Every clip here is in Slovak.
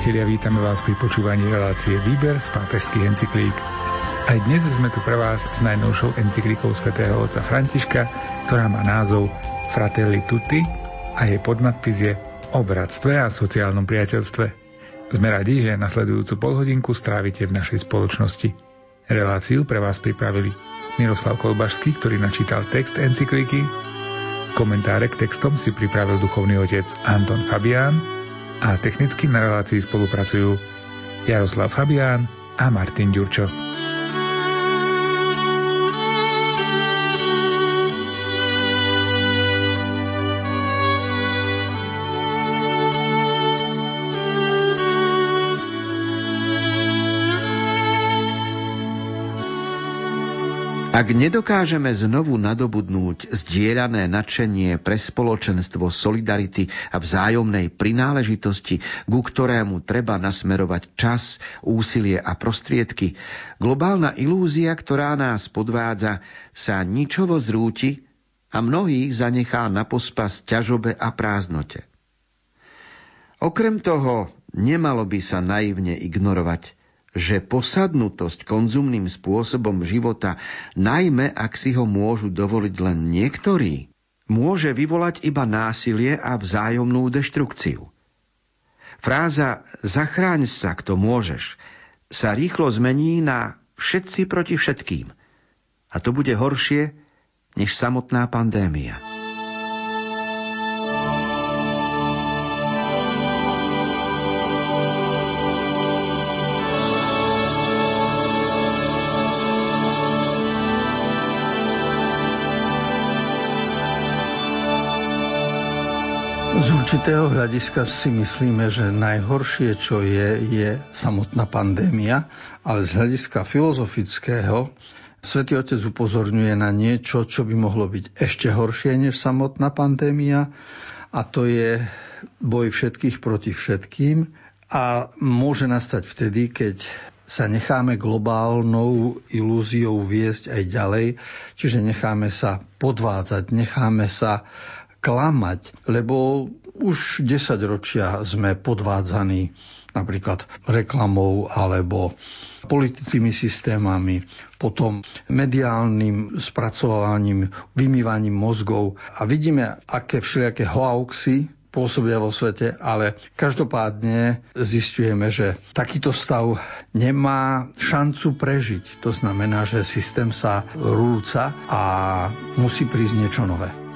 priatelia, vítame vás pri počúvaní relácie Výber z pápežských encyklík. Aj dnes sme tu pre vás s najnovšou encyklikou svätého otca Františka, ktorá má názov Fratelli Tutti a jej podnadpis je o bratstve a sociálnom priateľstve. Sme radi, že nasledujúcu polhodinku strávite v našej spoločnosti. Reláciu pre vás pripravili Miroslav Kolbašský, ktorý načítal text encykliky. Komentáre k textom si pripravil duchovný otec Anton Fabián a technicky na relácii spolupracujú Jaroslav Fabián a Martin Ďurčo. Ak nedokážeme znovu nadobudnúť zdieľané nadšenie pre spoločenstvo solidarity a vzájomnej prináležitosti, ku ktorému treba nasmerovať čas, úsilie a prostriedky, globálna ilúzia, ktorá nás podvádza, sa ničovo zrúti a mnohých zanechá na pospas ťažobe a prázdnote. Okrem toho, nemalo by sa naivne ignorovať – že posadnutosť konzumným spôsobom života, najmä ak si ho môžu dovoliť len niektorí, môže vyvolať iba násilie a vzájomnú deštrukciu. Fráza zachráň sa, kto môžeš, sa rýchlo zmení na všetci proti všetkým. A to bude horšie než samotná pandémia. Určitého hľadiska si myslíme, že najhoršie, čo je, je samotná pandémia, ale z hľadiska filozofického Svetý Otec upozorňuje na niečo, čo by mohlo byť ešte horšie než samotná pandémia a to je boj všetkých proti všetkým. A môže nastať vtedy, keď sa necháme globálnou ilúziou viesť aj ďalej, čiže necháme sa podvádzať, necháme sa klamať, lebo už 10 ročia sme podvádzaní napríklad reklamou alebo politickými systémami, potom mediálnym spracovaním, vymývaním mozgov a vidíme, aké všelijaké hoaxy pôsobia vo svete, ale každopádne zistujeme, že takýto stav nemá šancu prežiť. To znamená, že systém sa rúca a musí prísť niečo nové.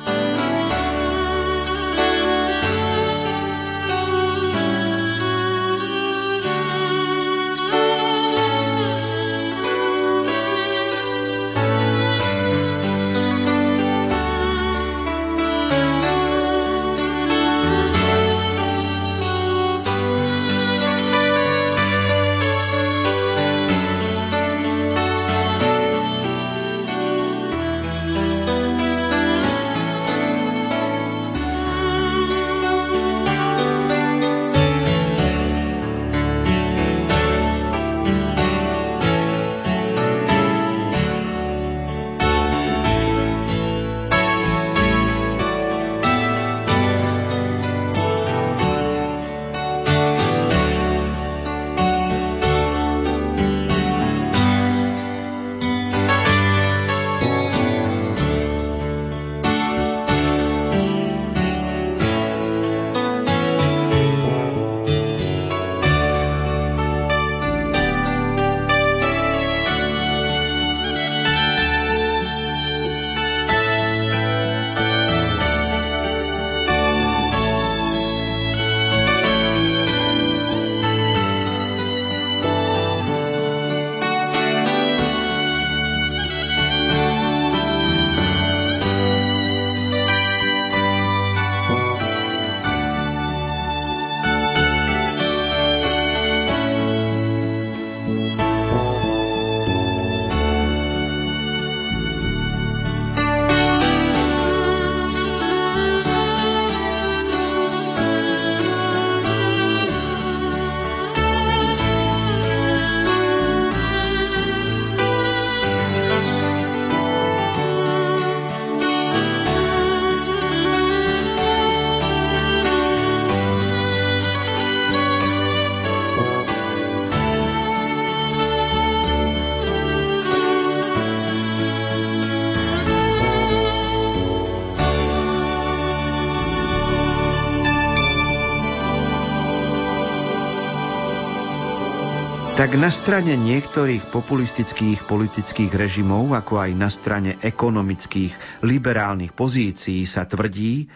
Tak na strane niektorých populistických politických režimov, ako aj na strane ekonomických liberálnych pozícií sa tvrdí,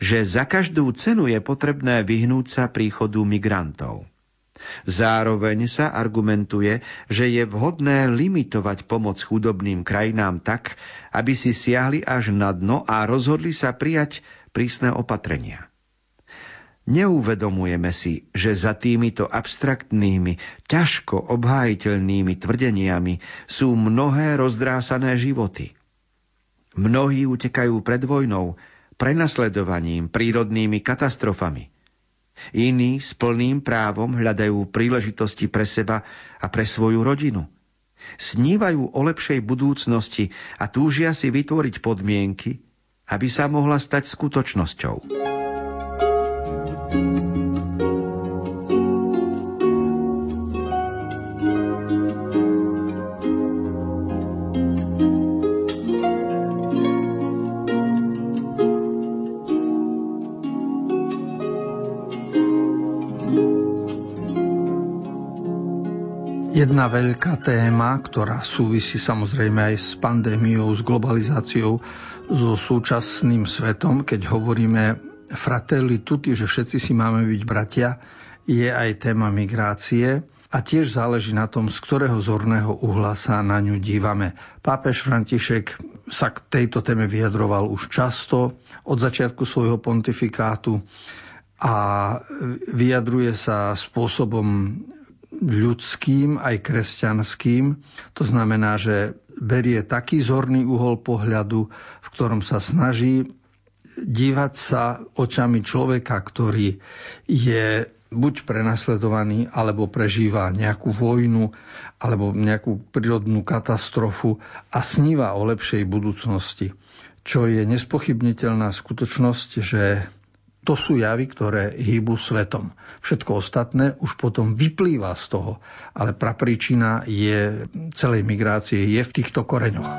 že za každú cenu je potrebné vyhnúť sa príchodu migrantov. Zároveň sa argumentuje, že je vhodné limitovať pomoc chudobným krajinám tak, aby si siahli až na dno a rozhodli sa prijať prísne opatrenia. Neuvedomujeme si, že za týmito abstraktnými, ťažko obhájiteľnými tvrdeniami sú mnohé rozdrásané životy. Mnohí utekajú pred vojnou, prenasledovaním, prírodnými katastrofami. Iní s plným právom hľadajú príležitosti pre seba a pre svoju rodinu. Snívajú o lepšej budúcnosti a túžia si vytvoriť podmienky, aby sa mohla stať skutočnosťou. Jedna veľká téma, ktorá súvisí samozrejme aj s pandémiou, s globalizáciou, so súčasným svetom, keď hovoríme fratelli tutti, že všetci si máme byť bratia, je aj téma migrácie a tiež záleží na tom, z ktorého zorného uhla sa na ňu dívame. Pápež František sa k tejto téme vyjadroval už často od začiatku svojho pontifikátu a vyjadruje sa spôsobom ľudským aj kresťanským. To znamená, že berie taký zorný uhol pohľadu, v ktorom sa snaží dívať sa očami človeka, ktorý je buď prenasledovaný, alebo prežíva nejakú vojnu, alebo nejakú prírodnú katastrofu a sníva o lepšej budúcnosti. Čo je nespochybniteľná skutočnosť, že to sú javy, ktoré hýbu svetom. Všetko ostatné už potom vyplýva z toho, ale prapríčina je celej migrácie je v týchto koreňoch.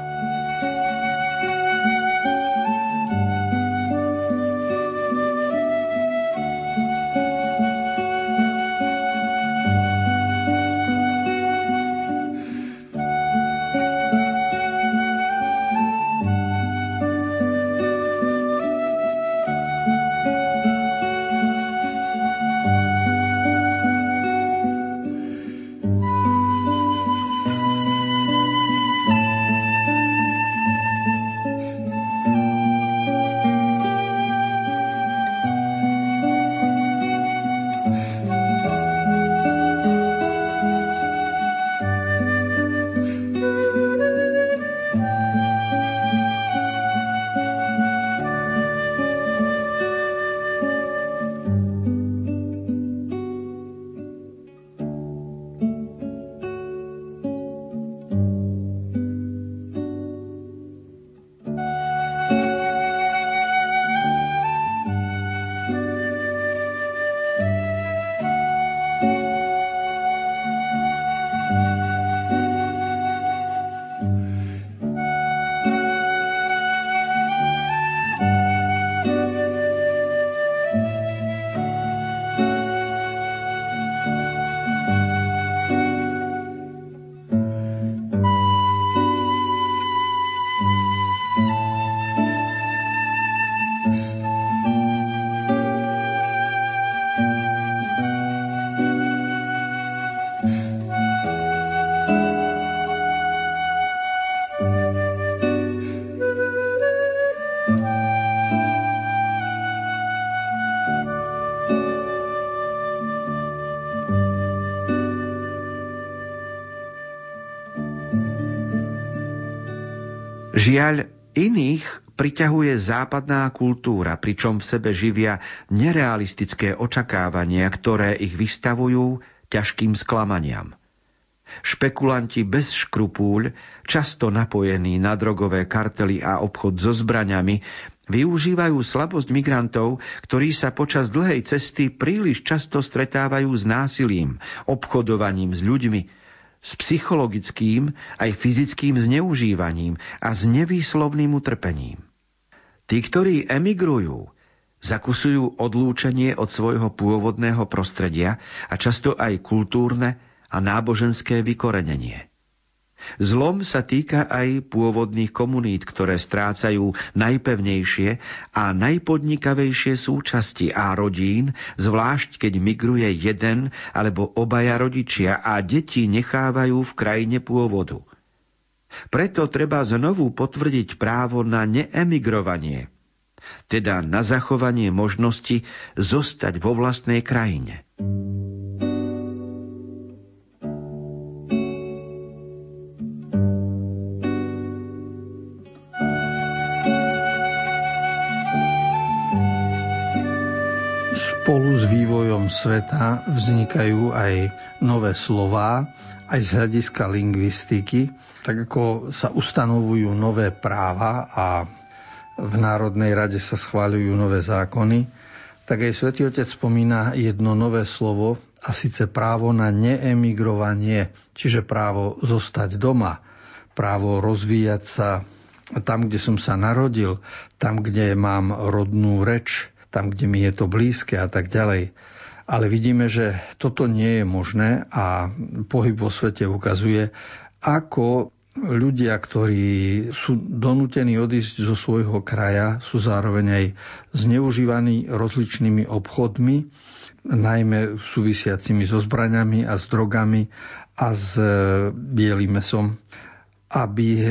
Žiaľ, iných priťahuje západná kultúra, pričom v sebe živia nerealistické očakávania, ktoré ich vystavujú ťažkým sklamaniam. Špekulanti bez škrupúľ, často napojení na drogové kartely a obchod so zbraňami, využívajú slabosť migrantov, ktorí sa počas dlhej cesty príliš často stretávajú s násilím, obchodovaním s ľuďmi, s psychologickým aj fyzickým zneužívaním a s nevýslovným utrpením. Tí, ktorí emigrujú, zakusujú odlúčenie od svojho pôvodného prostredia a často aj kultúrne a náboženské vykorenenie. Zlom sa týka aj pôvodných komunít, ktoré strácajú najpevnejšie a najpodnikavejšie súčasti a rodín, zvlášť keď migruje jeden alebo obaja rodičia a deti nechávajú v krajine pôvodu. Preto treba znovu potvrdiť právo na neemigrovanie, teda na zachovanie možnosti zostať vo vlastnej krajine. Spolu s vývojom sveta vznikajú aj nové slová, aj z hľadiska lingvistiky, tak ako sa ustanovujú nové práva a v Národnej rade sa schváľujú nové zákony, tak aj Svetý Otec spomína jedno nové slovo, a síce právo na neemigrovanie, čiže právo zostať doma, právo rozvíjať sa tam, kde som sa narodil, tam, kde mám rodnú reč, tam, kde mi je to blízke a tak ďalej. Ale vidíme, že toto nie je možné a pohyb vo svete ukazuje, ako ľudia, ktorí sú donútení odísť zo svojho kraja, sú zároveň aj zneužívaní rozličnými obchodmi, najmä súvisiacimi so zbraňami a s drogami a s e, bielým mesom, aby e,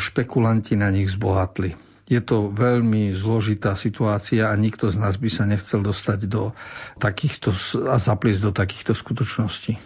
špekulanti na nich zbohatli. Je to veľmi zložitá situácia a nikto z nás by sa nechcel dostať do takýchto a zapliesť do takýchto skutočností.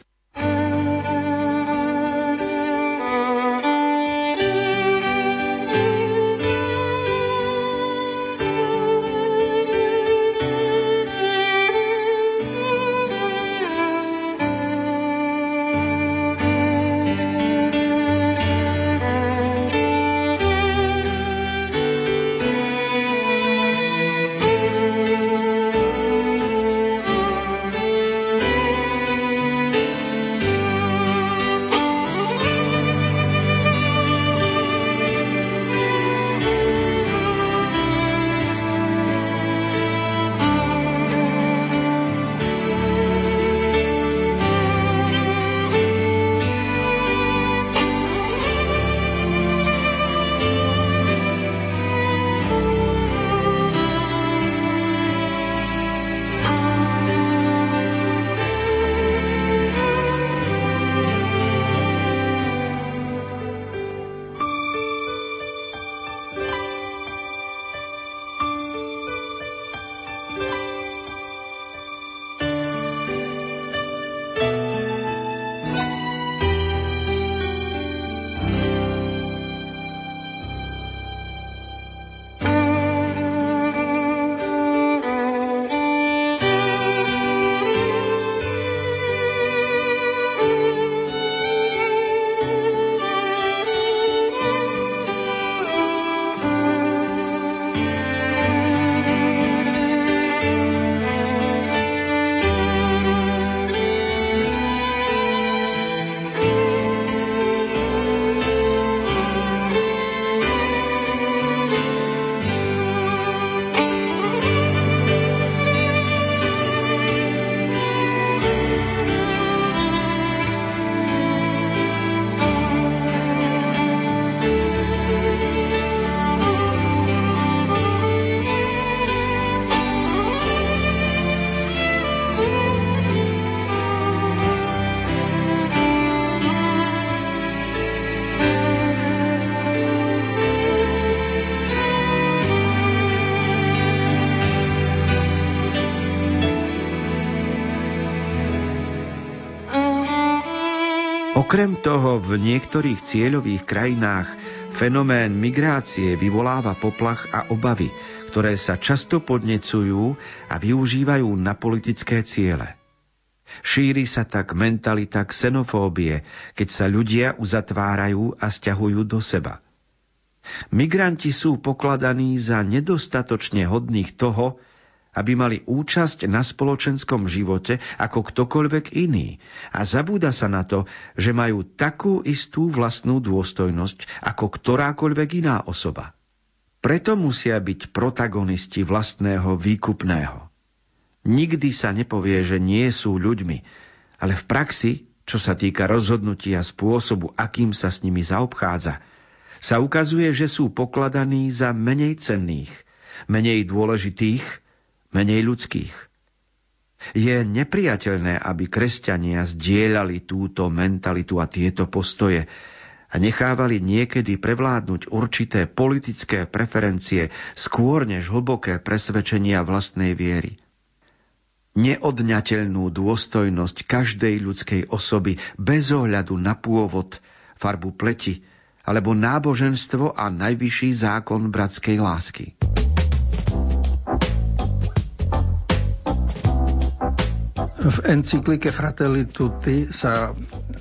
Okrem toho v niektorých cieľových krajinách fenomén migrácie vyvoláva poplach a obavy, ktoré sa často podnecujú a využívajú na politické ciele. Šíri sa tak mentalita xenofóbie, keď sa ľudia uzatvárajú a stiahujú do seba. Migranti sú pokladaní za nedostatočne hodných toho, aby mali účasť na spoločenskom živote ako ktokoľvek iný. A zabúda sa na to, že majú takú istú vlastnú dôstojnosť ako ktorákoľvek iná osoba. Preto musia byť protagonisti vlastného výkupného. Nikdy sa nepovie, že nie sú ľuďmi, ale v praxi čo sa týka rozhodnutia spôsobu, akým sa s nimi zaobchádza, sa ukazuje, že sú pokladaní za menej cenných, menej dôležitých, menej ľudských. Je nepriateľné, aby kresťania zdieľali túto mentalitu a tieto postoje a nechávali niekedy prevládnuť určité politické preferencie skôr než hlboké presvedčenia vlastnej viery neodňateľnú dôstojnosť každej ľudskej osoby bez ohľadu na pôvod, farbu pleti alebo náboženstvo a najvyšší zákon bratskej lásky. V encyklike Fratelli Tutti sa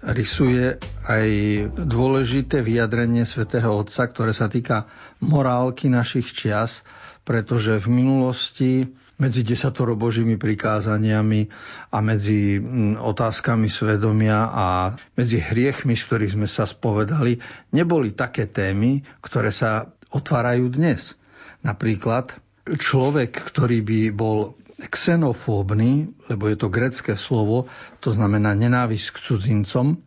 rysuje aj dôležité vyjadrenie svätého Otca, ktoré sa týka morálky našich čias, pretože v minulosti medzi desatoro božími prikázaniami a medzi mm, otázkami svedomia a medzi hriechmi, z ktorých sme sa spovedali, neboli také témy, ktoré sa otvárajú dnes. Napríklad človek, ktorý by bol xenofóbny, lebo je to grecké slovo, to znamená nenávisť k cudzincom,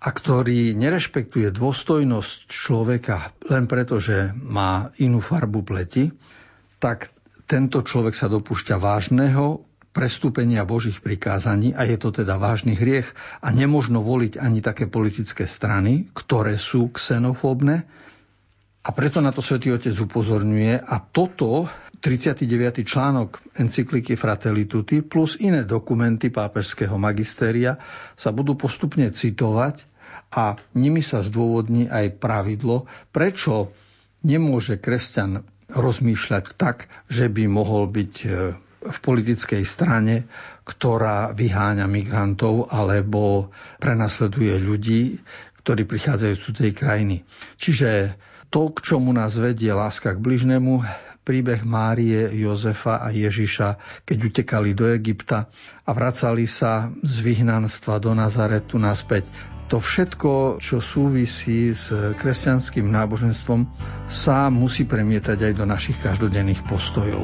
a ktorý nerešpektuje dôstojnosť človeka len preto, že má inú farbu pleti, tak tento človek sa dopúšťa vážneho prestúpenia Božích prikázaní a je to teda vážny hriech a nemožno voliť ani také politické strany, ktoré sú xenofóbne. A preto na to svätý Otec upozorňuje a toto 39. článok encykliky Fratelli Tutti plus iné dokumenty pápežského magistéria sa budú postupne citovať a nimi sa zdôvodní aj pravidlo, prečo nemôže kresťan rozmýšľať tak, že by mohol byť e, v politickej strane, ktorá vyháňa migrantov alebo prenasleduje ľudí, ktorí prichádzajú z cudzej krajiny. Čiže to, k čomu nás vedie láska k bližnému, príbeh Márie, Jozefa a Ježiša, keď utekali do Egypta a vracali sa z vyhnanstva do Nazaretu naspäť to všetko, čo súvisí s kresťanským náboženstvom, sa musí premietať aj do našich každodenných postojov.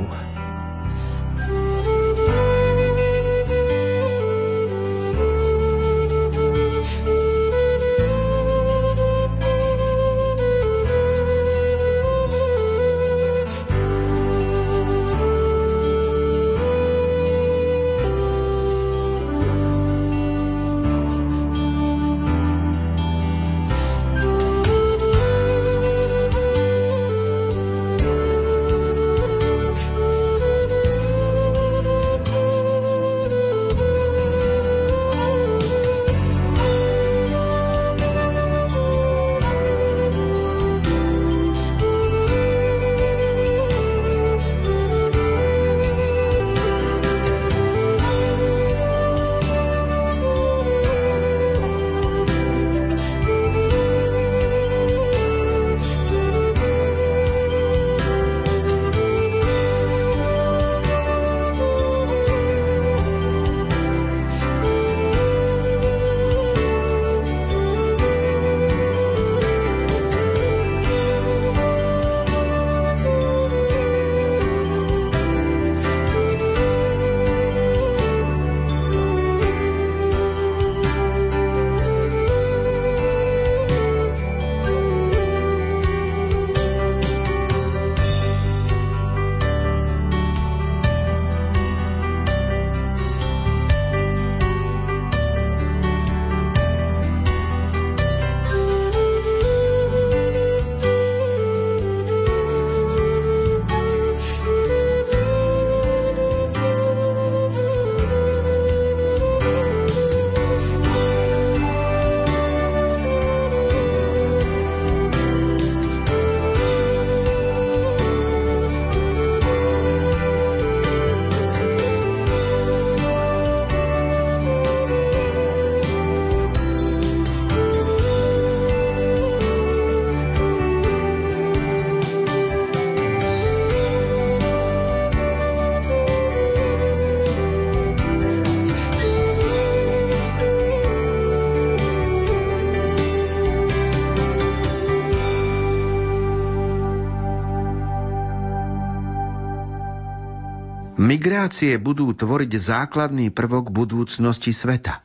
Migrácie budú tvoriť základný prvok budúcnosti sveta.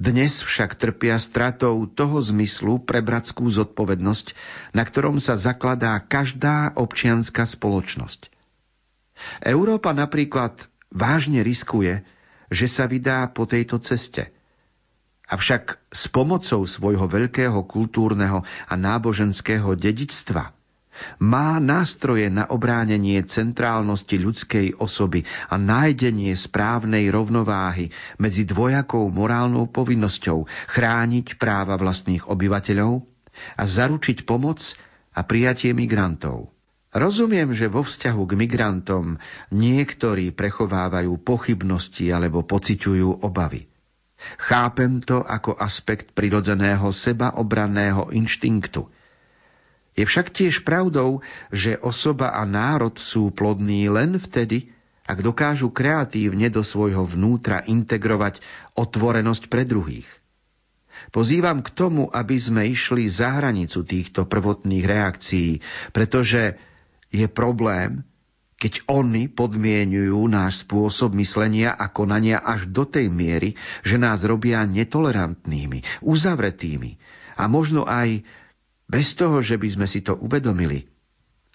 Dnes však trpia stratou toho zmyslu pre bratskú zodpovednosť, na ktorom sa zakladá každá občianská spoločnosť. Európa napríklad vážne riskuje, že sa vydá po tejto ceste. Avšak s pomocou svojho veľkého kultúrneho a náboženského dedičstva má nástroje na obránenie centrálnosti ľudskej osoby a nájdenie správnej rovnováhy medzi dvojakou morálnou povinnosťou chrániť práva vlastných obyvateľov a zaručiť pomoc a prijatie migrantov. Rozumiem, že vo vzťahu k migrantom niektorí prechovávajú pochybnosti alebo pociťujú obavy. Chápem to ako aspekt prirodzeného sebaobranného inštinktu. Je však tiež pravdou, že osoba a národ sú plodní len vtedy, ak dokážu kreatívne do svojho vnútra integrovať otvorenosť pre druhých. Pozývam k tomu, aby sme išli za hranicu týchto prvotných reakcií, pretože je problém, keď oni podmienujú náš spôsob myslenia a konania až do tej miery, že nás robia netolerantnými, uzavretými a možno aj bez toho, že by sme si to uvedomili,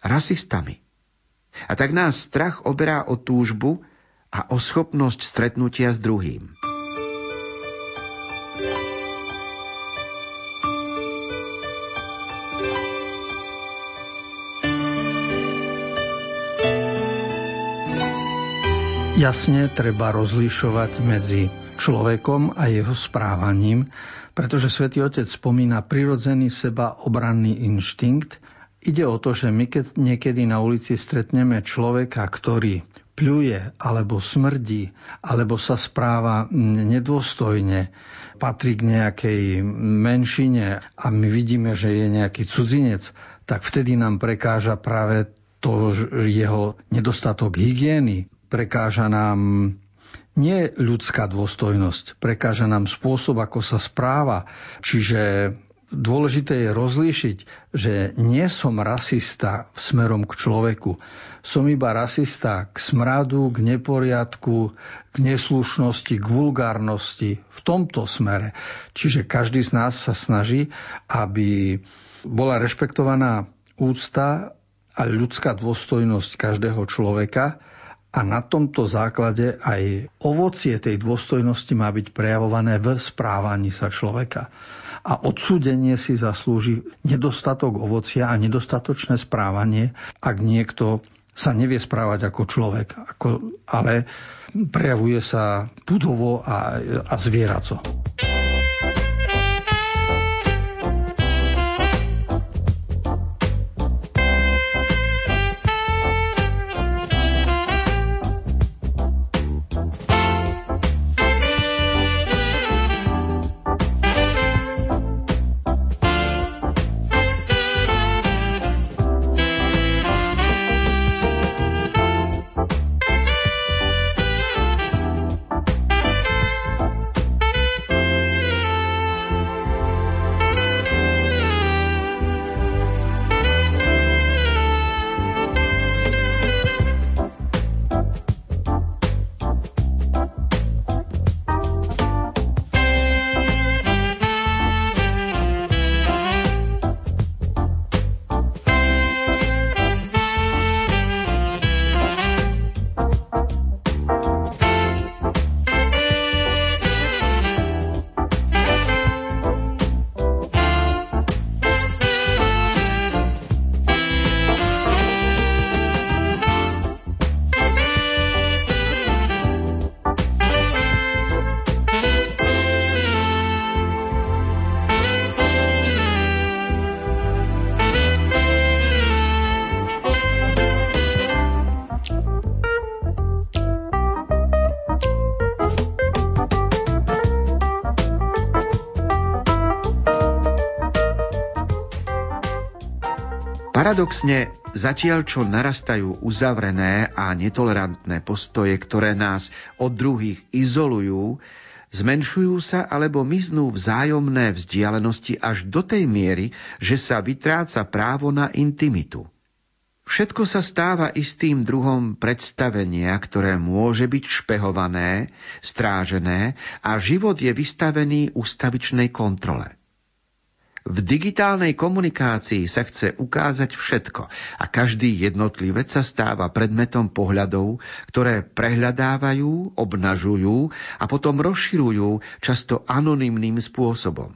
rasistami. A tak nás strach oberá o túžbu a o schopnosť stretnutia s druhým. Jasne treba rozlišovať medzi človekom a jeho správaním, pretože svätý Otec spomína prirodzený seba obranný inštinkt. Ide o to, že my keď niekedy na ulici stretneme človeka, ktorý pľuje alebo smrdí, alebo sa správa nedôstojne, patrí k nejakej menšine a my vidíme, že je nejaký cudzinec, tak vtedy nám prekáža práve to jeho nedostatok hygieny, prekáža nám nie ľudská dôstojnosť, prekáža nám spôsob, ako sa správa. Čiže dôležité je rozlíšiť, že nie som rasista v smerom k človeku. Som iba rasista k smradu, k neporiadku, k neslušnosti, k vulgárnosti v tomto smere. Čiže každý z nás sa snaží, aby bola rešpektovaná úcta a ľudská dôstojnosť každého človeka, a na tomto základe aj ovocie tej dôstojnosti má byť prejavované v správaní sa človeka. A odsúdenie si zaslúži nedostatok ovocia a nedostatočné správanie, ak niekto sa nevie správať ako človek, ako, ale prejavuje sa budovo a, a zvieraco. Paradoxne, zatiaľ čo narastajú uzavrené a netolerantné postoje, ktoré nás od druhých izolujú, zmenšujú sa alebo miznú vzájomné vzdialenosti až do tej miery, že sa vytráca právo na intimitu. Všetko sa stáva istým druhom predstavenia, ktoré môže byť špehované, strážené a život je vystavený ustavičnej kontrole. V digitálnej komunikácii sa chce ukázať všetko a každý jednotlivec sa stáva predmetom pohľadov, ktoré prehľadávajú, obnažujú a potom rozširujú často anonymným spôsobom.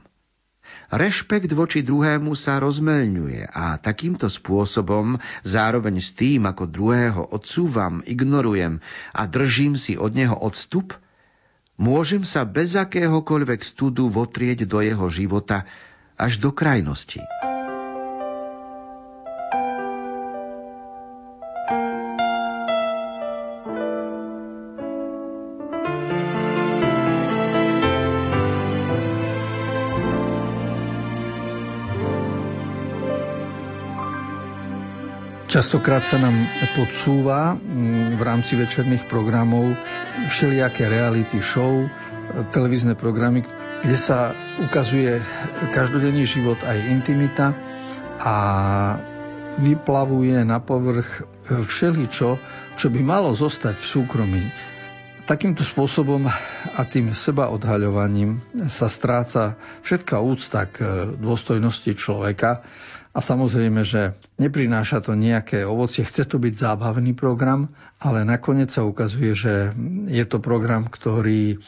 Rešpekt voči druhému sa rozmelňuje a takýmto spôsobom zároveň s tým, ako druhého odsúvam, ignorujem a držím si od neho odstup, môžem sa bez akéhokoľvek studu votrieť do jeho života až do krajnosti. Častokrát sa nám podsúva mm, v rámci večerných programov všelijaké reality show, televízne programy, kde sa ukazuje každodenný život aj intimita a vyplavuje na povrch všeličo, čo by malo zostať v súkromí. Takýmto spôsobom a tým seba odhaľovaním sa stráca všetká úcta k dôstojnosti človeka a samozrejme, že neprináša to nejaké ovocie, chce to byť zábavný program, ale nakoniec sa ukazuje, že je to program, ktorý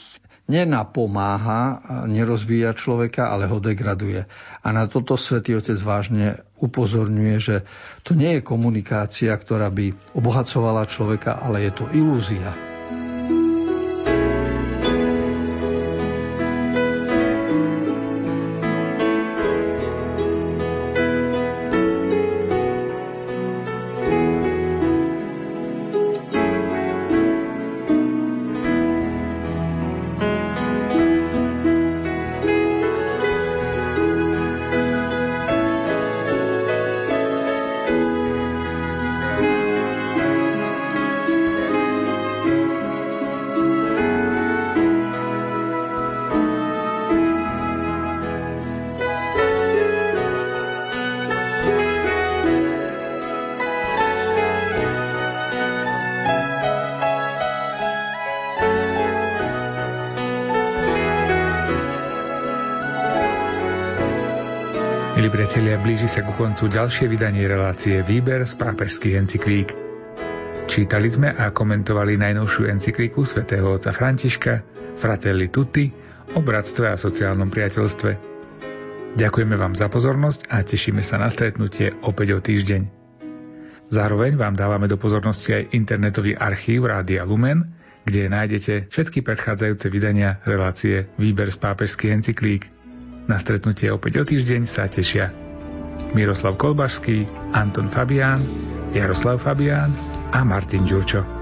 nenapomáha, nerozvíja človeka, ale ho degraduje. A na toto Svetý Otec vážne upozorňuje, že to nie je komunikácia, ktorá by obohacovala človeka, ale je to ilúzia. Milí priatelia, blíži sa ku koncu ďalšie vydanie relácie Výber z pápežských encyklík. Čítali sme a komentovali najnovšiu encyklíku svätého otca Františka Fratelli Tutti o bratstve a sociálnom priateľstve. Ďakujeme vám za pozornosť a tešíme sa na stretnutie opäť o týždeň. Zároveň vám dávame do pozornosti aj internetový archív Rádia Lumen, kde nájdete všetky predchádzajúce vydania relácie Výber z pápežských encyklík – na stretnutie opäť o týždeň sa tešia Miroslav Kolbašský, Anton Fabián, Jaroslav Fabián a Martin Ďurčo.